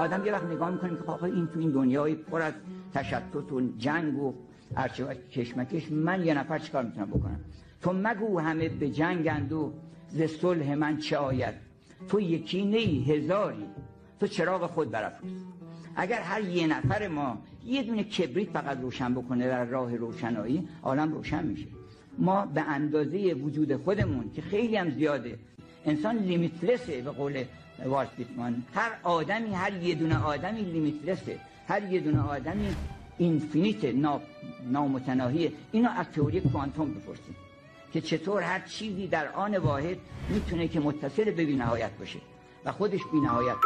آدم یه وقت نگاه می‌کنه که خب این تو این دنیای پر از تشتت و جنگ و کشمکش من یه نفر چیکار می‌تونم بکنم؟ تو مگو همه به جنگند و ز صلح من چه آید؟ تو یکی نی هزاری تو چراغ خود برافروز. اگر هر یه نفر ما یه دونه کبریت فقط روشن بکنه در راه روشنایی عالم روشن میشه. ما به اندازه وجود خودمون که خیلی هم زیاده انسان لیمیتلسه به قول والت هر آدمی هر یه دونه آدمی لیمیتلسه. هر یه دونه آدمی اینفینیت نامتناهیه. اینو از تئوری کوانتوم بپرسیم که چطور هر چیزی در آن واحد می‌تونه که متصل به بی نهایت باشه و خودش بی نهایت